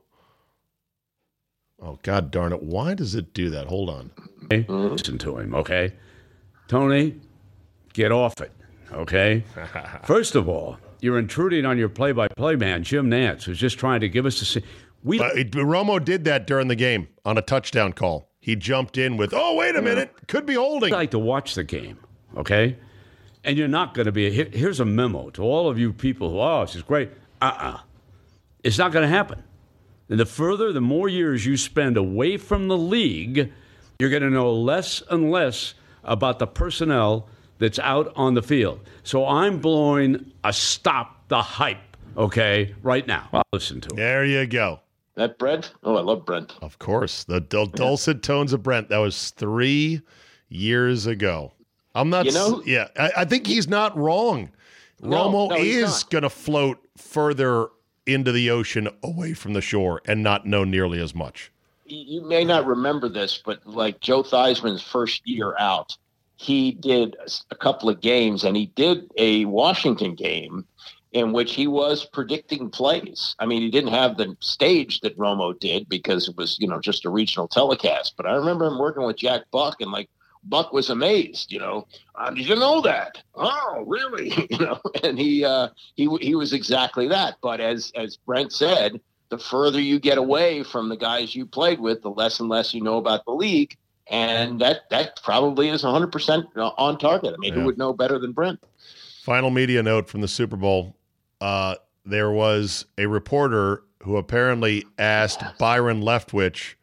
Oh God darn it! Why does it do that? Hold on. Mm-hmm. Listen to him, okay? Tony, get off it, okay? First of all, you're intruding on your play-by-play man, Jim Nantz, who's just trying to give us a. se- We But it- Romo did that during the game on a touchdown call. He jumped in with, "Oh wait a minute, could be holding." like to watch the game, okay? And you're not going to be. Here, here's a memo to all of you people who, oh, this is great. Uh-uh. It's not going to happen. And the further, the more years you spend away from the league, you're going to know less and less about the personnel that's out on the field. So I'm blowing a stop the hype, okay, right now. Well, listen to it. There you go. That Brent? Oh, I love Brent. Of course, the dul- dulcet tones of Brent. That was three years ago. I'm not. You know- yeah, I, I think he's not wrong. No, Romo no, is going to float further into the ocean, away from the shore, and not know nearly as much. you may not remember this, but like Joe Theismann's first year out, he did a couple of games, and he did a Washington game in which he was predicting plays. I mean, he didn't have the stage that Romo did because it was, you know, just a regional telecast. But I remember him working with Jack Buck and like Buck was amazed, you know. Uh, did you know that? Oh, really? you know, and he uh, he he was exactly that. But as as Brent said, the further you get away from the guys you played with, the less and less you know about the league. And that that probably is 100% on target. I mean, yeah. who would know better than Brent? Final media note from the Super Bowl uh, there was a reporter who apparently asked Byron Leftwich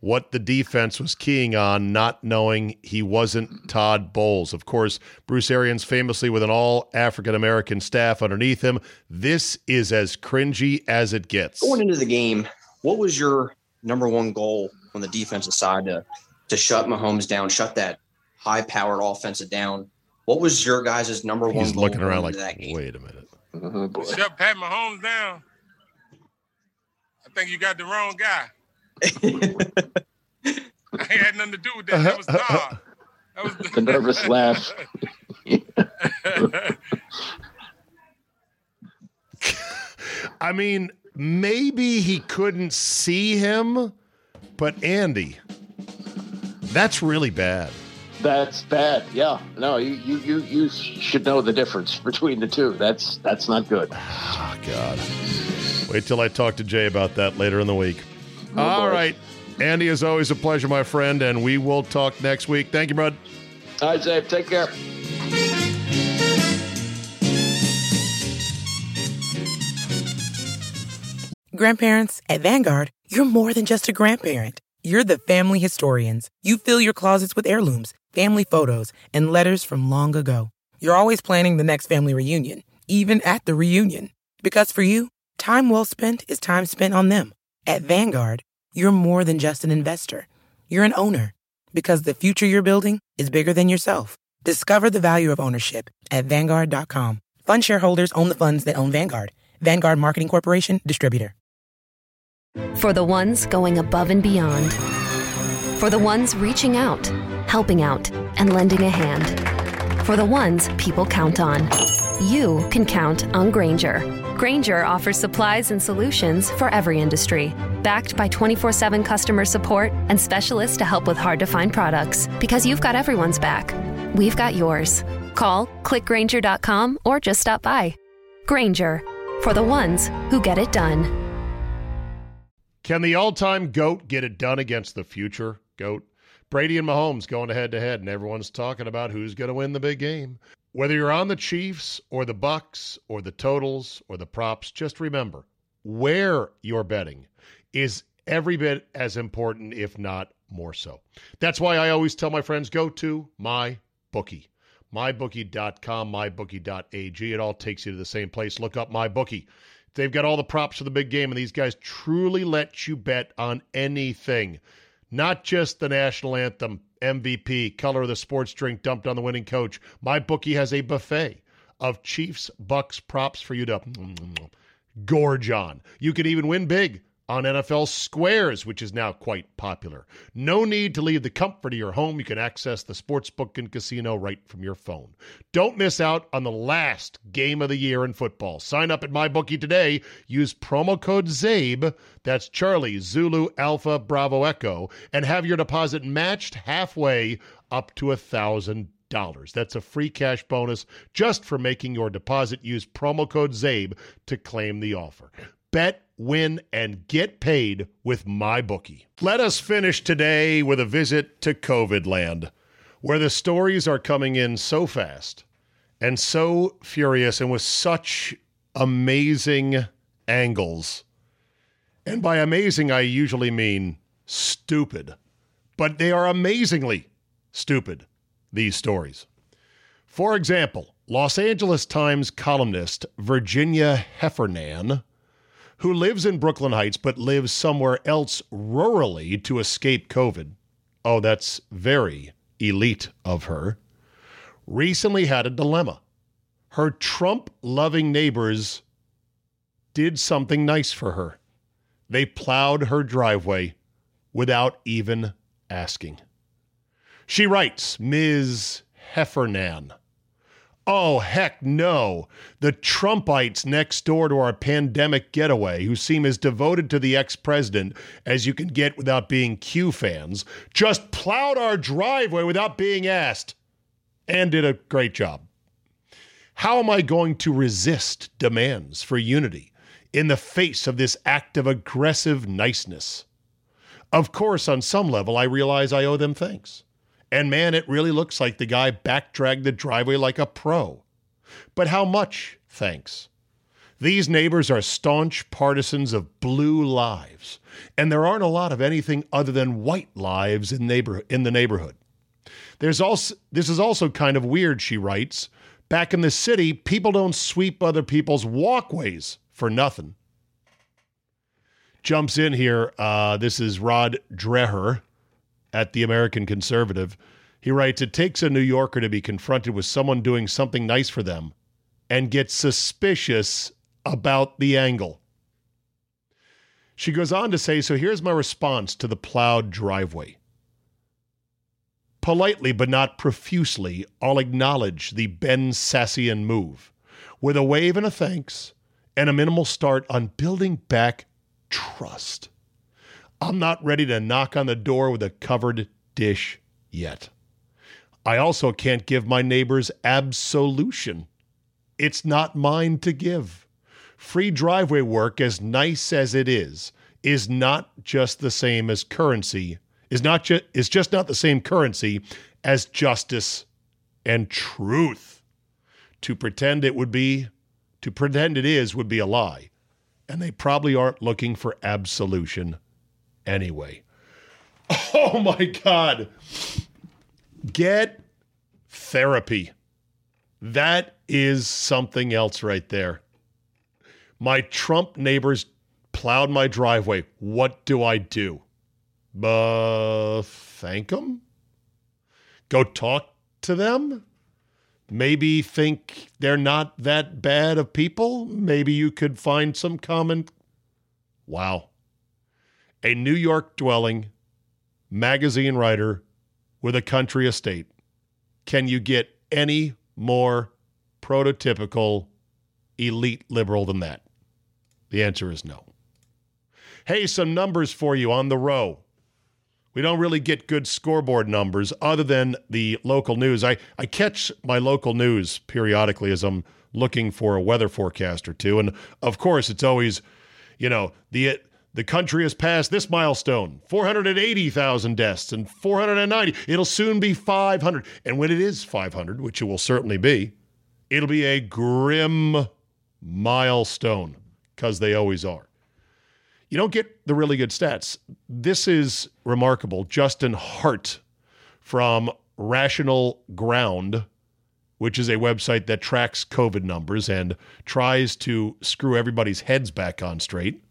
what the defense was keying on, not knowing he wasn't Todd Bowles. Of course, Bruce Arians famously with an all African American staff underneath him. This is as cringy as it gets. Going into the game, what was your number one goal on the defensive side to to shut Mahomes down, shut that high powered offensive down? What was your guys' number one He's goal? looking around like, wait a minute. Oh, Shut Pat Mahomes down. I think you got the wrong guy. I had nothing to do with that. That was Todd. That was the, the nervous laugh. I mean, maybe he couldn't see him, but Andy, that's really bad. That's bad. Yeah. No, you, you you you should know the difference between the two. That's that's not good. Oh, God. Wait till I talk to Jay about that later in the week. Oh, All boy. right, Andy, as always, a pleasure, my friend, and we will talk next week. Thank you, bud. All right, Zay. Take care. Grandparents, at Vanguard, you're more than just a grandparent. You're the family historians. You fill your closets with heirlooms family photos, and letters from long ago. You're always planning the next family reunion, even at the reunion. Because for you, time well spent is time spent on them. At Vanguard, you're more than just an investor. You're an owner. Because the future you're building is bigger than yourself. Discover the value of ownership at Vanguard.com. Fund shareholders own the funds that own Vanguard. Vanguard Marketing Corporation, distributor. For the ones going above and beyond. For the ones reaching out helping out, and lending a hand. For the ones people count on. You can count on Grainger. Grainger offers supplies and solutions for every industry, backed by 24 7 customer support and specialists to help with hard to find products. Because you've got everyone's back. We've got yours. Call, clickgrainger.com, or just stop by. Grainger, for the ones who get it done. Can the all time GOAT get it done against the future GOAT? Brady and Mahomes going head to head, and everyone's talking about who's going to win the big game. Whether you're on the Chiefs or the Bucks or the totals or the props, just remember where you're betting is every bit as important, if not more so. That's why I always tell my friends go to my bookie. MyBookie.com, MyBookie.ag. It all takes you to the same place. Look up MyBookie. They've got all the props for the big game, and these guys truly let you bet on anything not just the national anthem, MVP, color of the sports drink dumped on the winning coach. My bookie has a buffet of Chiefs Bucks props for you to mm, mm, mm, gorge on. You could even win big on NFL Squares, which is now quite popular. No need to leave the comfort of your home. You can access the sportsbook and casino right from your phone. Don't miss out on the last game of the year in football. Sign up at MyBookie today. Use promo code ZABE, that's Charlie, Zulu, Alpha, Bravo, Echo, and have your deposit matched halfway up to a thousand dollars. That's a free cash bonus just for making your deposit. Use promo code ZABE to claim the offer. Bet, win, and get paid with my bookie. Let us finish today with a visit to COVID land, where the stories are coming in so fast and so furious and with such amazing angles. And by amazing, I usually mean stupid. But they are amazingly stupid, these stories. For example, Los Angeles Times columnist Virginia Heffernan who lives in Brooklyn Heights but lives somewhere else rurally to escape COVID. Oh, that's very elite of her. Recently had a dilemma. Her Trump loving neighbors did something nice for her. They plowed her driveway without even asking. She writes, Ms. Heffernan. Oh, heck no. The Trumpites next door to our pandemic getaway, who seem as devoted to the ex president as you can get without being Q fans, just plowed our driveway without being asked and did a great job. How am I going to resist demands for unity in the face of this act of aggressive niceness? Of course, on some level, I realize I owe them thanks. And man, it really looks like the guy backdragged the driveway like a pro. But how much thanks? These neighbors are staunch partisans of blue lives, and there aren't a lot of anything other than white lives in, neighbor, in the neighborhood. There's also this is also kind of weird, she writes. Back in the city, people don't sweep other people's walkways for nothing. Jumps in here. Uh, this is Rod Dreher at the American Conservative. He writes It takes a New Yorker to be confronted with someone doing something nice for them and get suspicious about the angle. She goes on to say So here's my response to the plowed driveway. Politely but not profusely, I'll acknowledge the Ben Sassian move with a wave and a thanks and a minimal start on building back trust. I'm not ready to knock on the door with a covered dish yet. I also can't give my neighbors absolution. It's not mine to give. Free driveway work, as nice as it is, is not just the same as currency, is not just is just not the same currency as justice and truth. To pretend it would be, to pretend it is would be a lie. And they probably aren't looking for absolution anyway. Oh my God. Get therapy. That is something else right there. My Trump neighbors plowed my driveway. What do I do? Uh, thank them? Go talk to them? Maybe think they're not that bad of people? Maybe you could find some common. Wow a New York dwelling magazine writer with a country estate. Can you get any more prototypical elite liberal than that? The answer is no. Hey, some numbers for you on the row. We don't really get good scoreboard numbers other than the local news. I, I catch my local news periodically as I'm looking for a weather forecast or two. And of course, it's always, you know, the the country has passed this milestone 480,000 deaths and 490. It'll soon be 500. And when it is 500, which it will certainly be, it'll be a grim milestone because they always are. You don't get the really good stats. This is remarkable. Justin Hart from Rational Ground, which is a website that tracks COVID numbers and tries to screw everybody's heads back on straight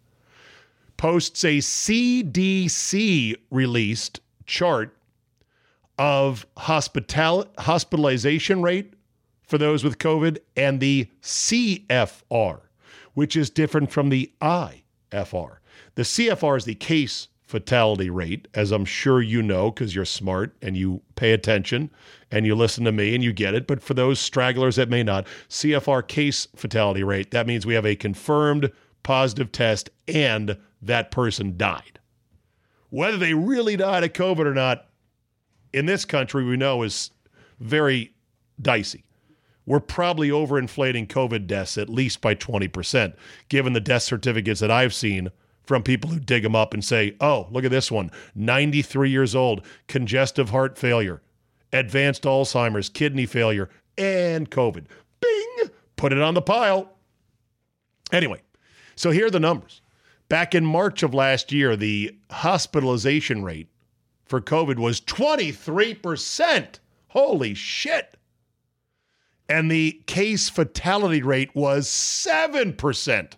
posts a CDC released chart of hospital hospitalization rate for those with COVID and the CFR, which is different from the IFR. The CFR is the case fatality rate, as I'm sure you know because you're smart and you pay attention and you listen to me and you get it. But for those stragglers that may not, CFR case fatality rate, that means we have a confirmed positive test and that person died. Whether they really died of COVID or not, in this country, we know is very dicey. We're probably overinflating COVID deaths at least by 20%, given the death certificates that I've seen from people who dig them up and say, oh, look at this one 93 years old, congestive heart failure, advanced Alzheimer's, kidney failure, and COVID. Bing! Put it on the pile. Anyway, so here are the numbers. Back in March of last year, the hospitalization rate for COVID was 23%. Holy shit. And the case fatality rate was 7%.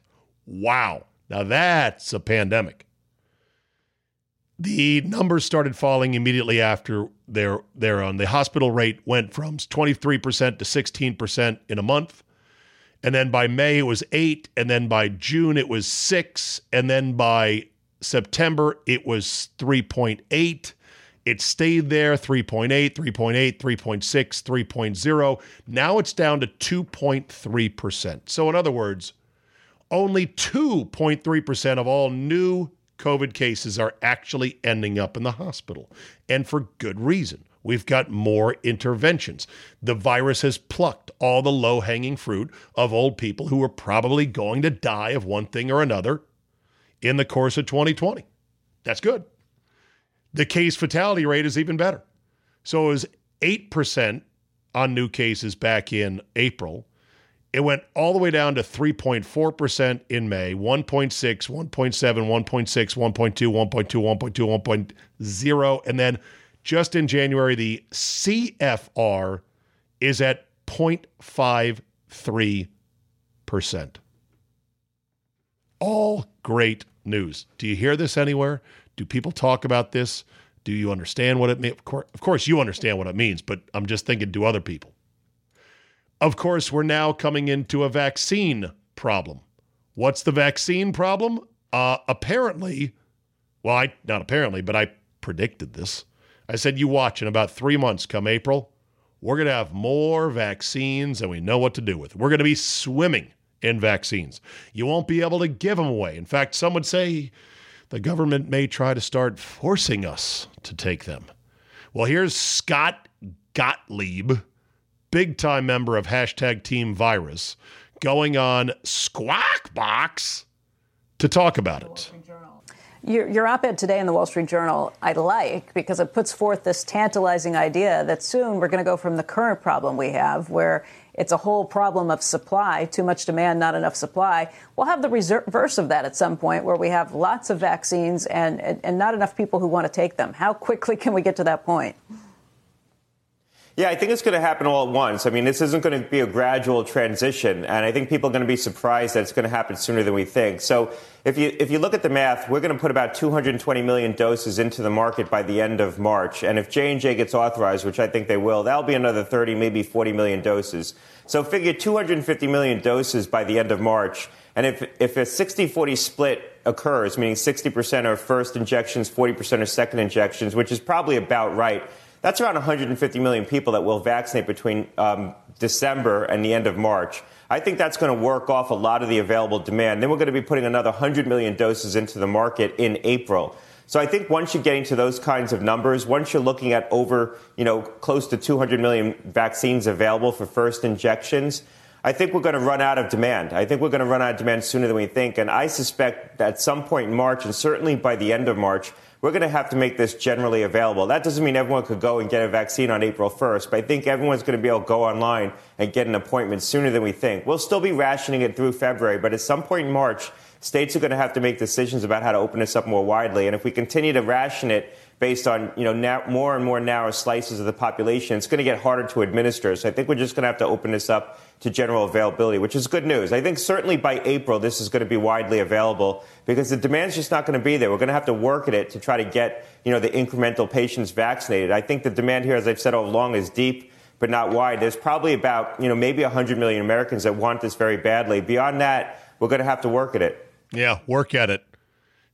Wow. Now that's a pandemic. The numbers started falling immediately after their their on the hospital rate went from 23% to 16% in a month. And then by May, it was eight. And then by June, it was six. And then by September, it was 3.8. It stayed there 3.8, 3.8, 3.6, 3.0. Now it's down to 2.3%. So, in other words, only 2.3% of all new COVID cases are actually ending up in the hospital, and for good reason. We've got more interventions. The virus has plucked all the low hanging fruit of old people who were probably going to die of one thing or another in the course of 2020. That's good. The case fatality rate is even better. So it was 8% on new cases back in April. It went all the way down to 3.4% in May, 1.6, 1.7, 1.6, 1.2, 1.2, 1.2, 1.0. And then just in January, the CFR is at 0.53%. All great news. Do you hear this anywhere? Do people talk about this? Do you understand what it means? Of course, of course, you understand what it means, but I'm just thinking, do other people? Of course, we're now coming into a vaccine problem. What's the vaccine problem? Uh, apparently, well, I not apparently, but I predicted this. I said, you watch in about three months, come April, we're going to have more vaccines and we know what to do with. We're going to be swimming in vaccines. You won't be able to give them away. In fact, some would say the government may try to start forcing us to take them. Well, here's Scott Gottlieb, big time member of hashtag Team Virus, going on Squawk Box to talk about it. Your, your op ed today in the Wall Street Journal, I like because it puts forth this tantalizing idea that soon we're going to go from the current problem we have, where it's a whole problem of supply, too much demand, not enough supply. We'll have the reverse of that at some point, where we have lots of vaccines and, and, and not enough people who want to take them. How quickly can we get to that point? Yeah, I think it's going to happen all at once. I mean, this isn't going to be a gradual transition, and I think people are going to be surprised that it's going to happen sooner than we think. So, if you if you look at the math, we're going to put about 220 million doses into the market by the end of March, and if J and J gets authorized, which I think they will, that'll be another 30, maybe 40 million doses. So, figure 250 million doses by the end of March, and if if a 60-40 split occurs, meaning 60% are first injections, 40% are second injections, which is probably about right that's around 150 million people that will vaccinate between um, December and the end of March. I think that's going to work off a lot of the available demand. Then we're going to be putting another 100 million doses into the market in April. So I think once you're getting to those kinds of numbers, once you're looking at over, you know, close to 200 million vaccines available for first injections, I think we're going to run out of demand. I think we're going to run out of demand sooner than we think. And I suspect that at some point in March, and certainly by the end of March, we're going to have to make this generally available. That doesn't mean everyone could go and get a vaccine on April 1st, but I think everyone's going to be able to go online and get an appointment sooner than we think. We'll still be rationing it through February, but at some point in March, states are going to have to make decisions about how to open this up more widely. And if we continue to ration it based on you know now, more and more narrow slices of the population, it's going to get harder to administer. So I think we're just going to have to open this up to general availability, which is good news. I think certainly by April this is going to be widely available because the demand's just not going to be there. We're going to have to work at it to try to get you know the incremental patients vaccinated. I think the demand here, as I've said all along, is deep but not wide. There's probably about you know maybe 100 million Americans that want this very badly. Beyond that, we're going to have to work at it. Yeah, work at it.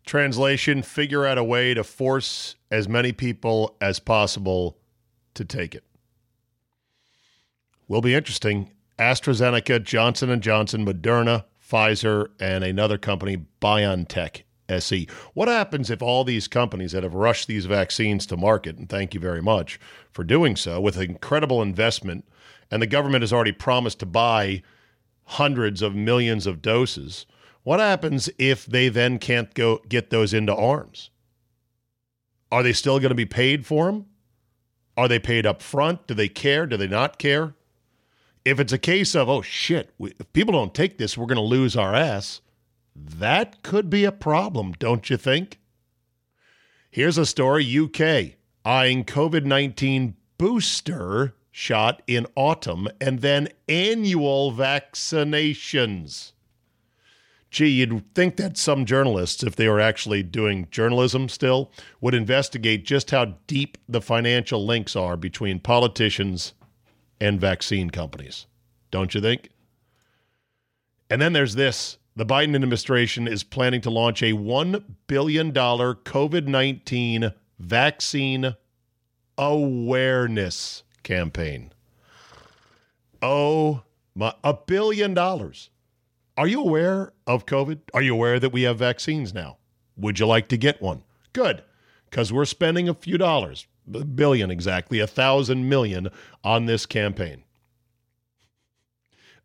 Translation figure out a way to force as many people as possible to take it. Will be interesting. AstraZeneca, Johnson & Johnson, Moderna, Pfizer, and another company, BioNTech SE. What happens if all these companies that have rushed these vaccines to market, and thank you very much for doing so, with incredible investment, and the government has already promised to buy hundreds of millions of doses, what happens if they then can't go get those into arms? Are they still going to be paid for them? Are they paid up front? Do they care? Do they not care? If it's a case of, oh shit, we, if people don't take this, we're going to lose our ass, that could be a problem, don't you think? Here's a story UK eyeing COVID 19 booster shot in autumn and then annual vaccinations gee, you'd think that some journalists, if they were actually doing journalism still, would investigate just how deep the financial links are between politicians and vaccine companies. Don't you think? And then there's this the Biden administration is planning to launch a $1 billion COVID 19 vaccine awareness campaign. Oh, my, a billion dollars. Are you aware of COVID? Are you aware that we have vaccines now? Would you like to get one? Good, because we're spending a few dollars, a billion exactly, a thousand million on this campaign.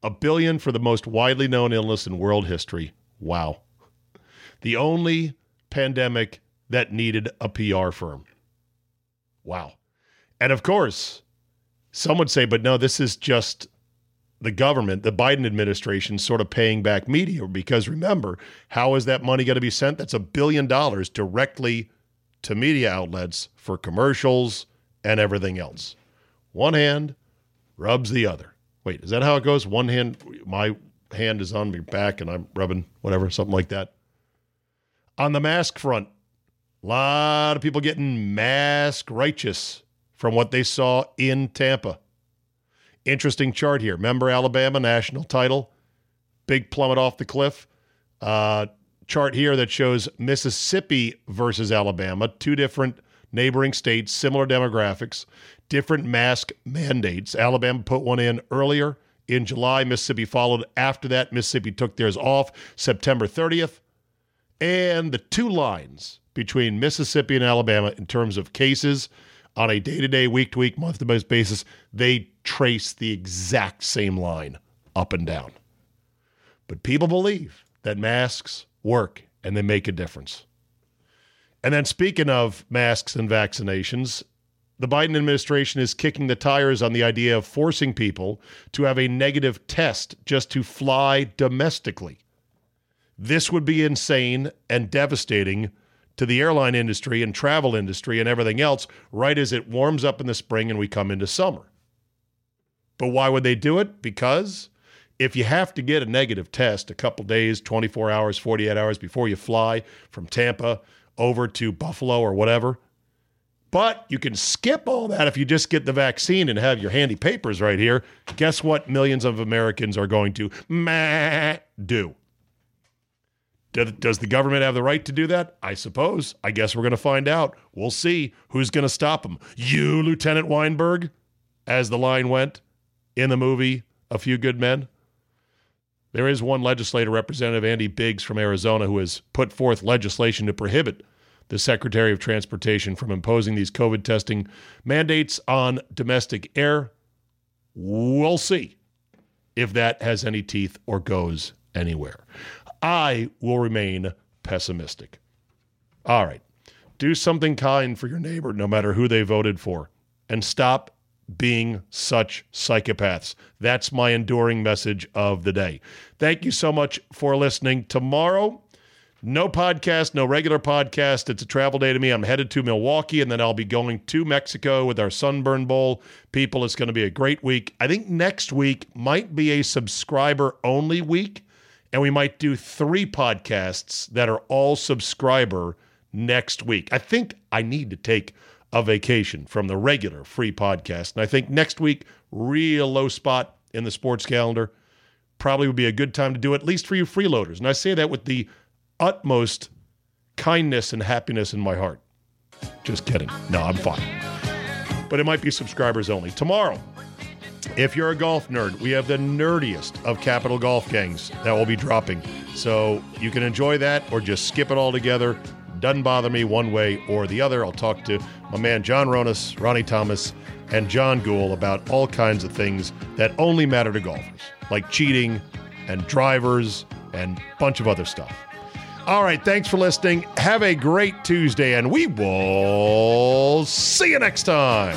A billion for the most widely known illness in world history. Wow. The only pandemic that needed a PR firm. Wow. And of course, some would say, but no, this is just the government, the Biden administration, sort of paying back media. Because remember, how is that money going to be sent? That's a billion dollars directly to media outlets for commercials and everything else. One hand rubs the other. Wait, is that how it goes? One hand, my hand is on my back and I'm rubbing whatever, something like that. On the mask front, a lot of people getting mask righteous from what they saw in Tampa. Interesting chart here. Remember Alabama national title, big plummet off the cliff. Uh, chart here that shows Mississippi versus Alabama, two different neighboring states, similar demographics, different mask mandates. Alabama put one in earlier in July. Mississippi followed after that. Mississippi took theirs off September 30th. And the two lines between Mississippi and Alabama in terms of cases on a day to day, week to week, month to month basis, they trace the exact same line up and down. But people believe that masks work and they make a difference. And then, speaking of masks and vaccinations, the Biden administration is kicking the tires on the idea of forcing people to have a negative test just to fly domestically. This would be insane and devastating to the airline industry and travel industry and everything else right as it warms up in the spring and we come into summer. But why would they do it? Because if you have to get a negative test a couple days, 24 hours, 48 hours before you fly from Tampa over to Buffalo or whatever, but you can skip all that if you just get the vaccine and have your handy papers right here. Guess what millions of Americans are going to meh, do? Does the government have the right to do that? I suppose. I guess we're going to find out. We'll see who's going to stop them. You, Lieutenant Weinberg, as the line went in the movie A Few Good Men. There is one legislator, Representative Andy Biggs from Arizona, who has put forth legislation to prohibit the Secretary of Transportation from imposing these COVID testing mandates on domestic air. We'll see if that has any teeth or goes anywhere. I will remain pessimistic. All right. Do something kind for your neighbor, no matter who they voted for, and stop being such psychopaths. That's my enduring message of the day. Thank you so much for listening. Tomorrow, no podcast, no regular podcast. It's a travel day to me. I'm headed to Milwaukee and then I'll be going to Mexico with our Sunburn Bowl people. It's going to be a great week. I think next week might be a subscriber only week and we might do three podcasts that are all subscriber next week. I think I need to take a vacation from the regular free podcast. And I think next week, real low spot in the sports calendar, probably would be a good time to do it, at least for you freeloaders. And I say that with the utmost kindness and happiness in my heart. Just kidding. No, I'm fine. But it might be subscribers only. Tomorrow, if you're a golf nerd, we have the nerdiest of Capital Golf gangs that will be dropping. So you can enjoy that or just skip it all together. Doesn't bother me one way or the other. I'll talk to my man John Ronas, Ronnie Thomas, and John Gould about all kinds of things that only matter to golfers, like cheating and drivers and bunch of other stuff. All right, thanks for listening. Have a great Tuesday, and we will see you next time.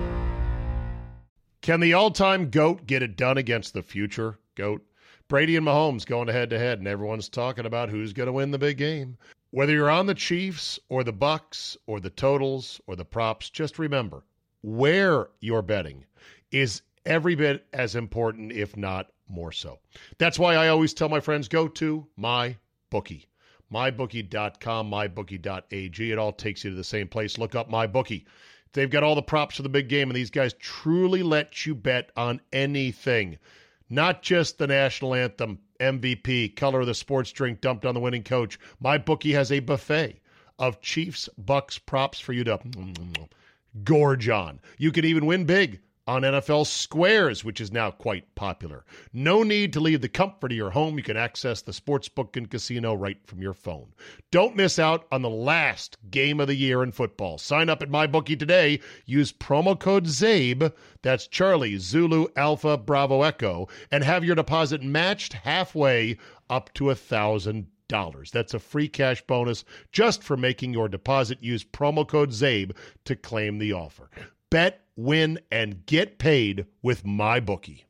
Can the all time GOAT get it done against the future GOAT? Brady and Mahomes going head to head, and everyone's talking about who's going to win the big game. Whether you're on the Chiefs or the Bucks or the totals or the props, just remember where you're betting is every bit as important, if not more so. That's why I always tell my friends go to my bookie. MyBookie.com, MyBookie.ag. It all takes you to the same place. Look up MyBookie. They've got all the props for the big game, and these guys truly let you bet on anything, not just the national anthem, MVP, color of the sports drink dumped on the winning coach. My bookie has a buffet of Chiefs Bucks props for you to mm, mm, mm, gorge on. You could even win big on NFL Squares, which is now quite popular. No need to leave the comfort of your home. You can access the sportsbook and casino right from your phone. Don't miss out on the last game of the year in football. Sign up at MyBookie today. Use promo code ZABE, that's Charlie, Zulu, Alpha, Bravo, Echo, and have your deposit matched halfway up to a thousand dollars. That's a free cash bonus just for making your deposit. Use promo code ZABE to claim the offer. Bet, win, and get paid with my bookie.